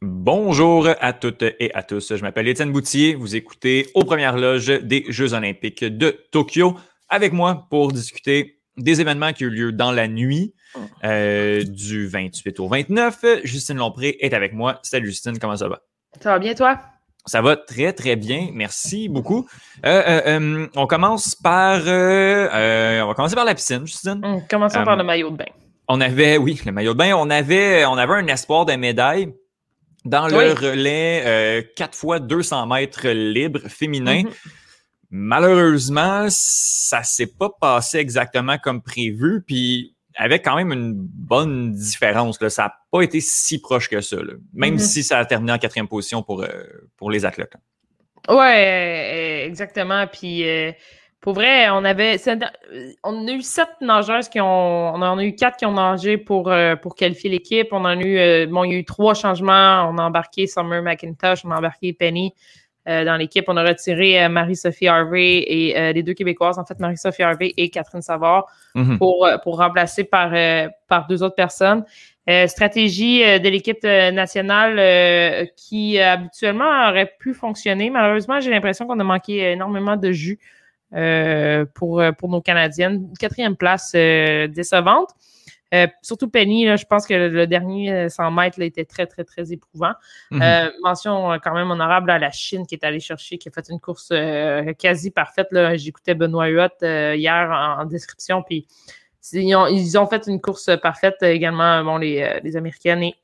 Bonjour à toutes et à tous. Je m'appelle Étienne Boutier. Vous écoutez aux premières loges des Jeux olympiques de Tokyo avec moi pour discuter des événements qui ont eu lieu dans la nuit euh, du 28 au 29. Justine Lompré est avec moi. Salut Justine, comment ça va? Ça va bien toi? Ça va très, très bien. Merci beaucoup. Euh, euh, on commence par on va commencer par la piscine, Justine. Hum, commençons par le maillot de bain. On avait, oui, le maillot de bain. On avait, on avait un espoir de médaille dans le relais 4 euh, fois 200 mètres libre féminin. Mm-hmm. Malheureusement, ça s'est pas passé exactement comme prévu, puis avec quand même une bonne différence. Là. Ça n'a pas été si proche que ça, même mm-hmm. si ça a terminé en quatrième position pour, euh, pour les athlètes. Ouais, exactement. Puis euh, pour vrai, on avait. On a eu sept nageuses qui ont. On en a eu quatre qui ont nagé pour, euh, pour qualifier l'équipe. On en a eu. Euh, bon, il y a eu trois changements. On a embarqué Summer McIntosh, on a embarqué Penny euh, dans l'équipe. On a retiré Marie-Sophie Harvey et les deux Québécoises, en fait, Marie-Sophie Harvey et Catherine Savard, mm-hmm. pour, pour remplacer par, par deux autres personnes. stratégie de l'équipe nationale qui habituellement aurait pu fonctionner. Malheureusement, j'ai l'impression qu'on a manqué énormément de jus. Euh, pour, euh, pour nos Canadiennes. Quatrième place euh, surtout Penny, je pense que le, dernier 100 mètres là, était très, très, très éprouvant. Mhm. mention quand même honorable à la Chine qui est allée chercher, qui a fait une course quasi parfaite. J'écoutais Benoît Huot hier en, description, puis ils ont, fait une course parfaite également, bon, les, les Américaines et,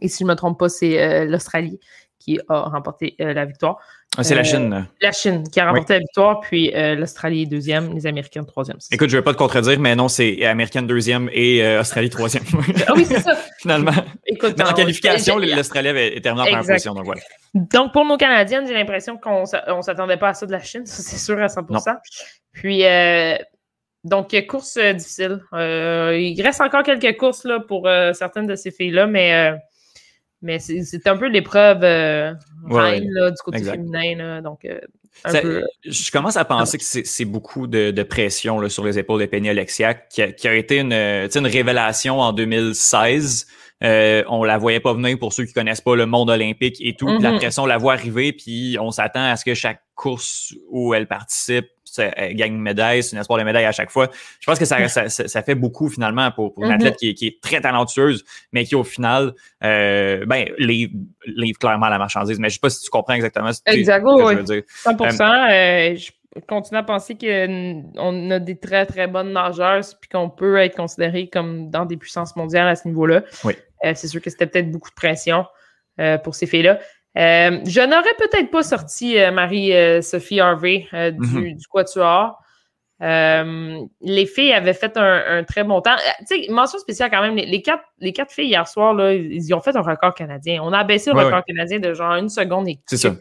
et si je ne me trompe pas, c'est l'Australie qui a remporté la victoire. Ah, c'est la euh, Chine. La Chine qui a remporté la victoire, puis euh, l'Australie deuxième, les Américains troisième. Écoute, je ne vais pas te contredire, mais non, c'est Américaine deuxième et euh, Australie troisième. ah oui, c'est ça. Finalement. Écoute, mais en qualification, l'Australie avait terminé en première position. Donc, voilà. donc, pour nos Canadiennes, j'ai l'impression qu'on ne s'attendait pas à ça de la Chine, ça c'est sûr à 100% Puis, donc, course difficile. il reste encore quelques courses là, pour certaines de ces filles-là, mais mais c'est un peu l'épreuve euh, du côté féminin. donc, euh, euh, Je commence à penser que c'est beaucoup de, de pression là, sur les épaules de Penny Alexia, qui a, qui a été une, une révélation en 2016. Euh, on la voyait pas venir pour ceux qui connaissent pas le monde olympique et tout. La mm-hmm. pression, on la voit arriver, puis on s'attend à ce que chaque course où elle participe, elle gagne une médaille, c'est un espoir de médaille à chaque fois. Je pense que ça, ça, ça fait beaucoup finalement pour, pour une athlète qui est, qui est, très talentueuse, mais qui au final, euh, ben, livre, livre, clairement la marchandise. Mais je sais pas si tu comprends exactement ce, que je veux dire. 100%. Euh, je continue à penser qu'on a des très, très bonnes nageurs puis qu'on peut être considéré comme dans des puissances mondiales à ce niveau-là. Oui. Euh, c'est sûr que c'était peut-être beaucoup de pression euh, pour ces filles-là. Euh, je n'aurais peut-être pas sorti Marie-Sophie Harvey du, mm-hmm. du Quatuor. les filles avaient fait un, très bon temps. Tu sais, mention spéciale quand même, les, quatre, les quatre filles hier soir, là, ils ont fait un record canadien. On a baissé le record canadien de genre une seconde et C'est ça.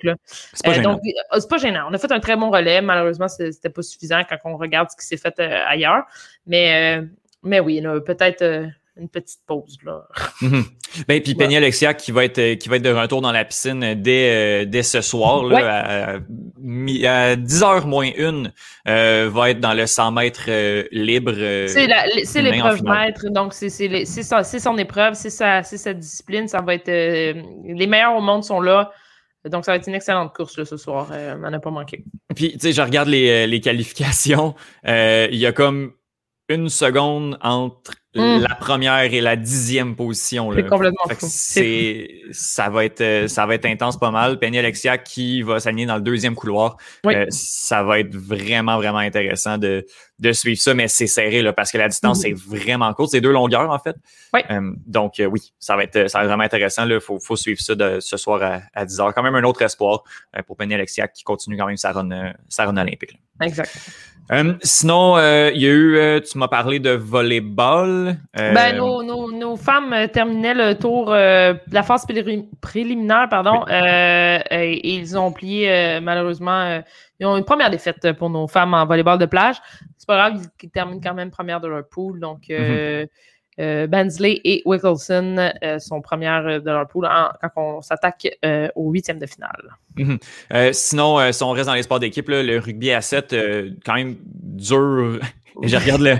C'est pas, gênant. c'est pas gênant. On a fait un très bon relais. Malheureusement, c'était pas suffisant quand on regarde ce qui s'est fait ailleurs. Mais, mais oui, peut-être une petite pause. Là. Mhm. ben, puis Penny Alexia qui va être qui va être de retour dans la piscine dès, euh, dès ce soir là, à, 10h moins une euh, va être dans le 100 mètres euh, libre. c'est l'épreuve maître, donc c'est son épreuve, c'est sa, sa discipline. Ça va être les meilleurs au monde sont là. Donc, ça va être une excellente course là, ce soir. on n'en a pas manqué. Puis, tu sais, je regarde les, les qualifications. Il y a comme une seconde entre hmm. la première et la dixième position. C'est complètement fou. ça va être euh, ça va être intense pas mal. Penny Alexia qui va s'aligner dans le deuxième couloir. Euh, ça va être vraiment, vraiment intéressant de, de suivre ça, mais c'est serré là, parce que la distance hmm. est vraiment courte. C'est deux longueurs, en fait. Euh, donc oui, ça va être ça va être vraiment intéressant. Il faut, faut suivre ça de, ce soir à, à 10h. Quand même un autre espoir pour Penny Alexia qui continue quand même sa run, sa run olympique. Exact. Sinon, il y a eu, tu m'as parlé de volleyball. Ben, nos, nos, nos, femmes terminaient le tour, la phase préliminaire, pardon, et, ils ont plié malheureusement. ils ont une première défaite pour nos femmes en volleyball de plage. c'est pas grave, ils, terminent quand même première de leur pool. Donc, Mm-hmm. euh, Bensley et Wickelson sont premières de leur pool quand on s'attaque au huitième de finale. Mhm. sinon, si on reste dans les sports d'équipe, le rugby à 7, quand même dur. je regarde le.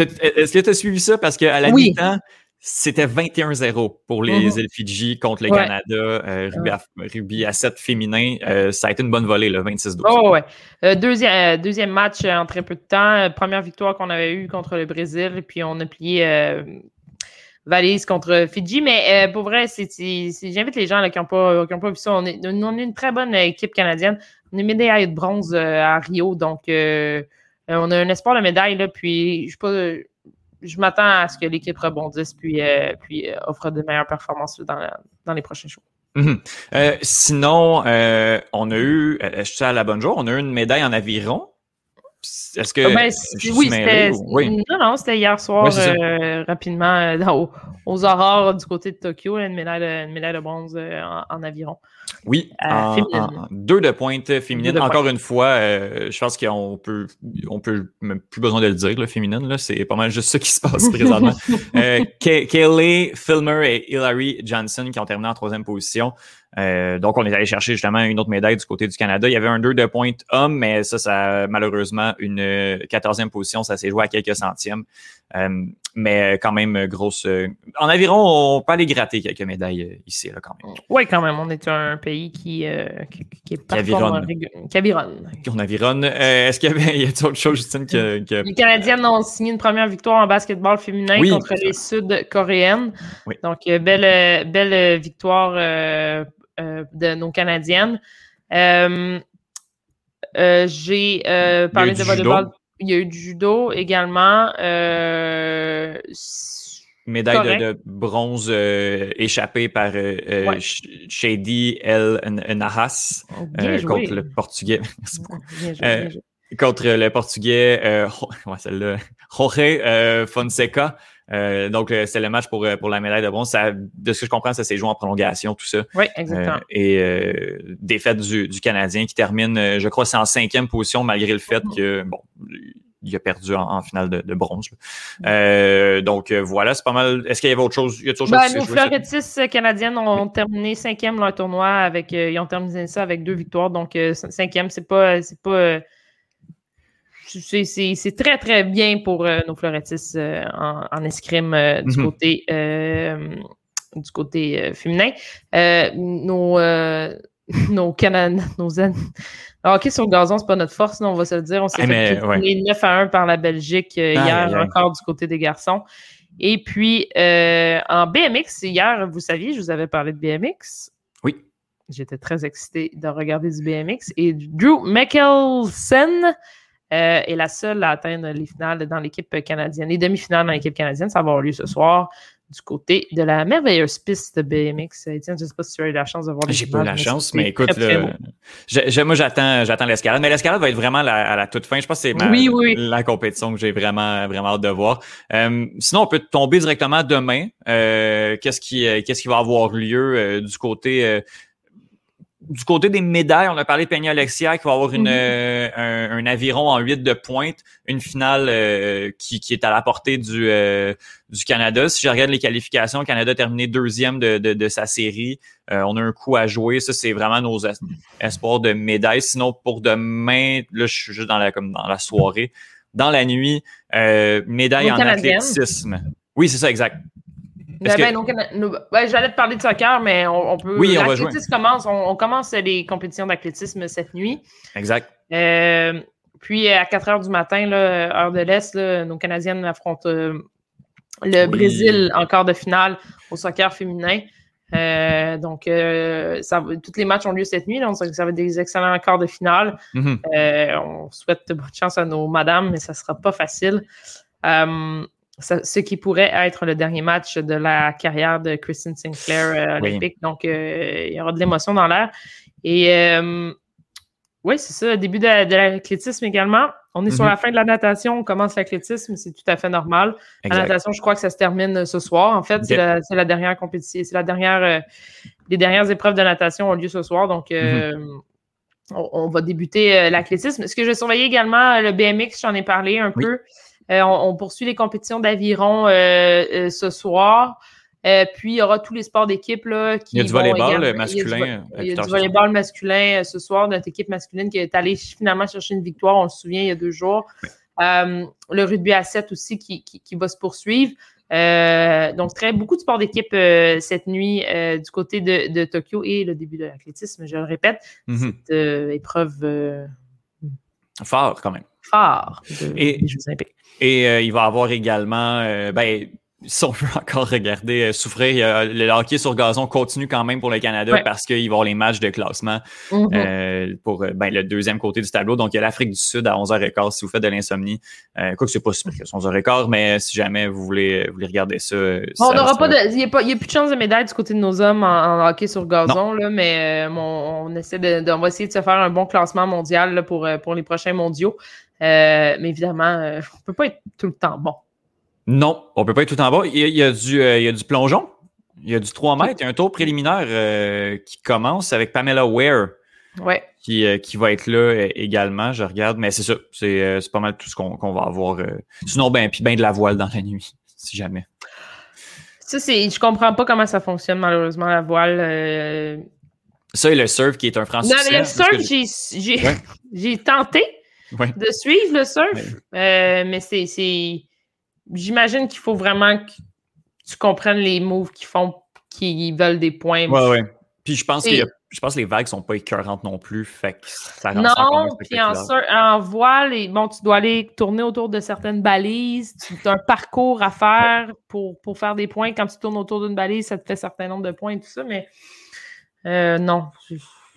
Est-ce que tu as suivi ça? Parce qu'à la mi-temps, c'était 21-0 pour les mm Fidji contre le Canada. Euh, rugby, à 7 féminin, euh, ça a été une bonne volée, le 26-12. Oh, ouais. Euh, deuxième, deuxième match en très peu de temps. Première victoire qu'on avait eue contre le Brésil, puis on a plié valise contre Fidji. Mais pour vrai, j'invite les gens qui n'ont pas, pas, vu ça. On est, on est, une très bonne équipe canadienne. On est médaillé de bronze à Rio, donc on a un espoir de médaille. Là, puis je pas je m'attends à ce que l'équipe rebondisse puis, euh, puis euh, offre de meilleures performances dans, les prochains jours. Mhm. Euh, sinon, on a eu, je suis à la bonne jour, on a eu une médaille en aviron. Est-ce que. Ah ben, oui, c'était. Non, non, c'était hier soir, rapidement, aux, aurores du côté de Tokyo, une médaille de, une médaille de bronze en, aviron. Oui, euh, deux de pointe féminine. Encore une fois, euh, je pense qu'on peut, on peut même plus besoin de le dire, le féminine. Là, c'est pas mal juste ça qui se passe présentement. euh, Kaylee Filmer et Hilary Johnson qui ont terminé en troisième position. Euh, donc, on est allé chercher justement une autre médaille du côté du Canada. Il y avait un 2 de pointe homme, mais ça, ça malheureusement, une quatorzième position, ça s'est joué à quelques centièmes. Euh, mais quand même, grosse. en aviron, on peut aller gratter quelques médailles ici, là, quand même. Oui, quand même. On est un pays qui, qui, qui, est pas avironne. Qui avironne. On avironne. Est-ce qu'il y avait y a autre chose, Justine, que, que, Les Canadiennes ont signé une première victoire en basketball féminin contre les Sud-Coréennes. Oui. Donc, belle, belle victoire euh, de nos Canadiennes. Euh, euh, j'ai parlé de volleyball. Il y a eu du judo également. Médaille de, bronze échappée par Shady El Nahas contre le Portugais. Merci beaucoup. contre le Portugais, celle-là, Jorge Fonseca. Euh, donc, euh, c'est le match pour, euh, pour la médaille de bronze. Ça, de ce que je comprends, ça s'est joué en prolongation, tout ça. Oui, exactement. et défaite du, du Canadien qui termine, je crois, c'est en cinquième position malgré le fait que, bon, il a perdu en, finale de, bronze. donc voilà, c'est pas mal. Est-ce qu'il y avait autre chose? Y a autre chose ben, nos fleurettistes canadiennes ont terminé cinquième leur tournoi avec. ils ont terminé ça avec deux victoires. Donc cinquième, c'est pas, c'est pas c'est très, très bien pour euh, nos fleurettistes euh, en, escrime euh, du, mhm. côté, du côté féminin. nos nos Canadiens, nos le hockey sur le gazon, c'est pas notre force, on va se le dire. On s'est fait 9 à 1 par la Belgique hier, encore du côté des garçons. Et puis, en BMX, hier, vous saviez, je vous avais parlé de BMX. Oui. J'étais très excité de regarder du BMX. Et Drew Mickelson euh, est la seule à atteindre les finales dans l'équipe canadienne. Les demi-finales dans l'équipe canadienne, ça va avoir lieu ce soir du côté de la merveilleuse piste de BMX. Etienne, je ne sais pas si tu as eu la chance de voir les J'ai pas eu la chance, mais écoute, moi j'attends, j'attends l'escalade. Mais l'escalade va être vraiment à la toute fin. Je pense que c'est la compétition que j'ai vraiment, vraiment hâte de voir. Euh, sinon, on peut tomber directement demain. Euh, qu'est-ce qui, euh, qu'est-ce qui va avoir lieu euh, du côté du côté des médailles, on a parlé de Peña Alexia qui va avoir une, mm-hmm. euh, un, aviron en 8 de pointe, une finale euh, qui, qui, est à la portée du, euh, du Canada. Si je regarde les qualifications, le Canada a terminé deuxième de, de, de sa série. on a un coup à jouer. Ça, c'est vraiment nos espoirs de médailles. Sinon, pour demain, là, je suis juste dans la, comme dans la soirée. Dans la nuit, médaille en athlétisme. Oui, c'est ça, exact. Ben, ben, J'allais te parler de soccer, mais on, peut. Oui, on Commence, on, commence les compétitions d'athlétisme cette nuit. Exact. Euh, puis à 4 heures du matin, là, heure de l'Est, nos Canadiennes affrontent euh, le Brésil en quart de finale au soccer féminin. Euh, donc, ça, tous les matchs ont lieu cette nuit, donc ça va être des excellents quarts de finale. Mm-hmm. on souhaite bonne chance à nos madames, mais ça ne sera pas facile ce qui pourrait être le dernier match de la carrière de Kristen Sinclair euh, olympique. Donc, euh, il y aura de l'émotion dans l'air. Et euh, oui, c'est ça, début de, l'athlétisme également. On est sur la mhm. fin de la natation, on commence l'athlétisme, c'est tout à fait normal. La natation, je crois que ça se termine ce soir. En fait, c'est la, dernière compétition, c'est la dernière, les dernières épreuves de natation ont lieu ce soir. Donc, mhm. on, va débuter l'athlétisme. Ce que je surveillais également, le BMX, j'en ai parlé un peu. On, poursuit les compétitions d'aviron ce soir. puis il y aura tous les sports d'équipe qui. Il y a du volleyball masculin. Il y a du, volleyball masculin ce soir, notre équipe masculine qui est allée finalement chercher une victoire, on se souvient, il y a deux jours. le rugby à 7 aussi qui, qui va se poursuivre. Euh, donc, très beaucoup de sports d'équipe euh, cette nuit euh, du côté de, Tokyo et le début de l'athlétisme, je le répète. Mhm. Cette épreuve. Fort, quand même. Et, Et il va y avoir également. ben, si on veut encore regarder euh, souffrir, le hockey sur gazon continue quand même pour le Canada parce qu'il va y avoir les matchs de classement euh, pour euh, ben, le deuxième côté du tableau. Donc, il y a l'Afrique du Sud à 11h15 si vous faites de l'insomnie. quoi que c'est pas super que 11h15, mais si jamais vous voulez, vous voulez regarder ça. on n'aura pas de. Il n'y a, a, plus de chance de médaille du côté de nos hommes en, hockey sur gazon, là, mais on, essaie de, on va essayer de se faire un bon classement mondial là, pour, pour les prochains mondiaux. Mais évidemment, on ne peut pas être tout le temps bon. Non, on peut pas être tout en bas. Il y a, du, euh, il y a du plongeon. Il y a du 3 mètres. Il y a un tour préliminaire euh, qui commence avec Pamela Ware. Ouais. Qui, euh, qui va être là également. Je regarde. Mais c'est ça. C'est pas mal tout ce qu'on va avoir. Sinon, ben, puis ben de la voile dans la nuit, si jamais. Ça, c'est. Je comprends pas comment ça fonctionne, malheureusement, la voile. Ça et le surf qui est un franc Non, mais le surf, j'ai tenté de suivre le surf. mais c'est j'imagine qu'il faut vraiment que tu comprennes les moves qu'ils font, qu'ils veulent des points. Ouais, ouais. Puis je pense, que je pense que les vagues sont pas écœurantes non plus. Fait que ça rend Non, puis en, en, voile, bon, tu dois aller tourner autour de certaines balises. Tu as un parcours à faire pour, pour faire des points. Quand tu tournes autour d'une balise, ça te fait un certain nombre de points et tout ça, mais euh, non.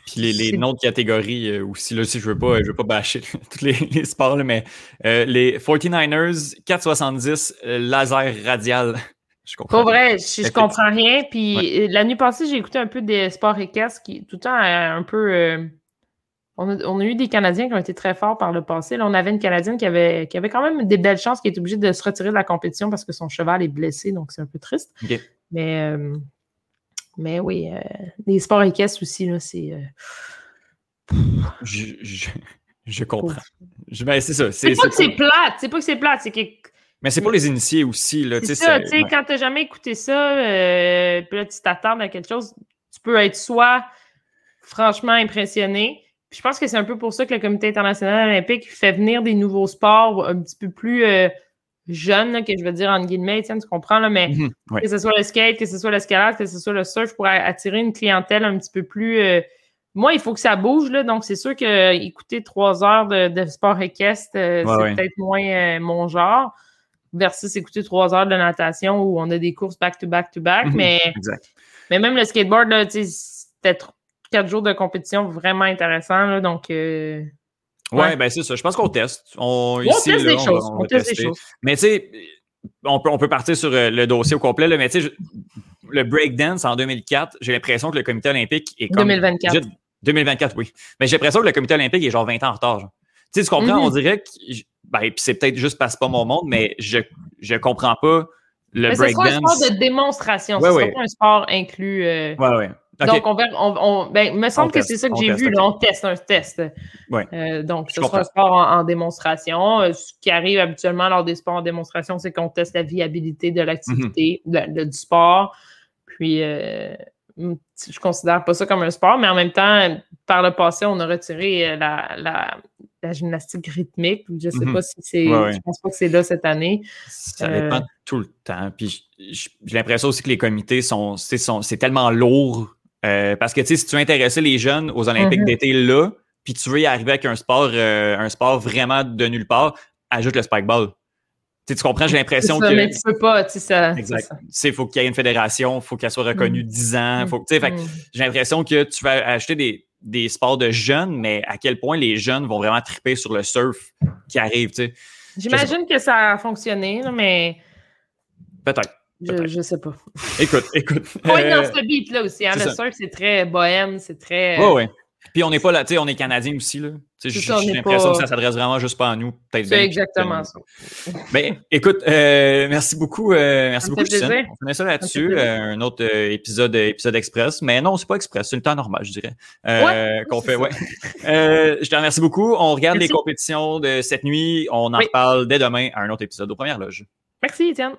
Puis les, les noms de catégories euh, aussi, là, si je veux pas, je veux pas bâcher tous les, sports, mais euh, les 49ers, 470, euh, laser radial. Je comprends. Pas vrai, je, comprends rien. Puis la nuit passée, j'ai écouté un peu des sports équestres qui, tout le temps, un peu. On a, eu des Canadiens qui ont été très forts par le passé. Là, on avait une Canadienne qui avait, qui avait quand même des belles chances, qui est obligée de se retirer de la compétition parce que son cheval est blessé, donc c'est un peu triste. Mais mais oui, euh, les sports équestres aussi, là, c'est. Euh, je, comprends. Ben, c'est ça. C'est pas que c'est plate. C'est pas que c'est plate. C'est que. Mais c'est pour les initiés aussi. Là, c'est ça. Tu sais, quand t'as jamais écouté ça, euh, puis là, tu t'attends à quelque chose, tu peux être soit franchement impressionné. Puis je pense que c'est un peu pour ça que le Comité international olympique fait venir des nouveaux sports un petit peu plus jeune, que je veux dire en guillemets, tu comprends, là, mais mhm, que ce soit le skate, que ce soit l'escalade, que ce soit le surf, pour attirer une clientèle un petit peu plus. Euh, moi, il faut que ça bouge, là, donc c'est sûr que écouter trois heures de, sport équestre, euh, c'est peut-être moins euh, mon genre, versus écouter trois heures de natation où on a des courses back-to-back-to-back, mhm, mais, mais même le skateboard, c'était quatre jours de compétition vraiment intéressant, là, donc Ouais, ben c'est ça. Je pense qu'on teste. On, teste des choses. On, teste des choses. Mais tu sais, on peut, on peut partir sur euh, le dossier au complet, là, mais tu sais, le breakdance en 2004, j'ai l'impression que le comité olympique est comme. 2024. 2024, oui. Mais j'ai l'impression que le comité olympique est genre 20 ans en retard. Tu sais, tu comprends? On mm-hmm. dirait que. Ben, puis c'est peut-être juste parce que pas mon monde, mais je, je comprends pas le breakdance. C'est un sport de démonstration. Ouais, c'est pas un sport inclus. Euh... Ouais, ouais. Donc, on, on, ben, il me semble que c'est ça que j'ai vu. Là, on teste un test. Euh, donc, ce sera un sport en, démonstration. Euh, ce qui arrive habituellement lors des sports en démonstration, c'est qu'on teste la viabilité de l'activité, mhm. du sport. Puis, euh, je considère pas ça comme un sport, mais en même temps, par le passé, on a retiré la, la, gymnastique rythmique. Je ne sais mhm. pas si c'est. Je pense pas que c'est là cette année. Ça dépend tout le temps. Puis j'ai l'impression aussi que les comités sont. C'est tellement lourd euh, parce que tu sais, si tu veux intéresser les jeunes aux Olympiques mhm. d'été là, puis tu veux y arriver avec un sport, euh, un sport vraiment de nulle part, ajoute le spikeball. Tu, tu comprends, j'ai l'impression que. Mais tu peux pas, tu sais, ça. Exact. Il faut qu'il y ait une fédération, il faut qu'elle soit reconnue 10 mhm. ans. Faut, mhm. J'ai l'impression que tu vas acheter des, des, sports de jeunes, mais à quel point les jeunes vont vraiment triper sur le surf qui arrive, tu sais. J'imagine que ça a fonctionné, mais. Peut-être. Je, ne sais pas. Écoute, écoute. Faut être dans euh, ce beat-là aussi. Hein? Le surf, c'est très bohème, c'est très. Oui, oui. Puis on n'est pas là, tu sais, on est Canadien aussi, là. J'ai l'impression que ça s'adresse vraiment juste pas à nous. C'est exactement ça. Ben, écoute, euh, merci beaucoup. Euh, merci beaucoup, Christiane. On finit ça là-dessus. Euh, un autre euh, épisode, épisode express. Mais non, c'est pas express, c'est le temps normal, je dirais. Ouais, qu'on fait, ouais. je te remercie beaucoup. On regarde les compétitions de cette nuit. On en reparle dès demain à un autre épisode aux premières loges. Merci, Étienne.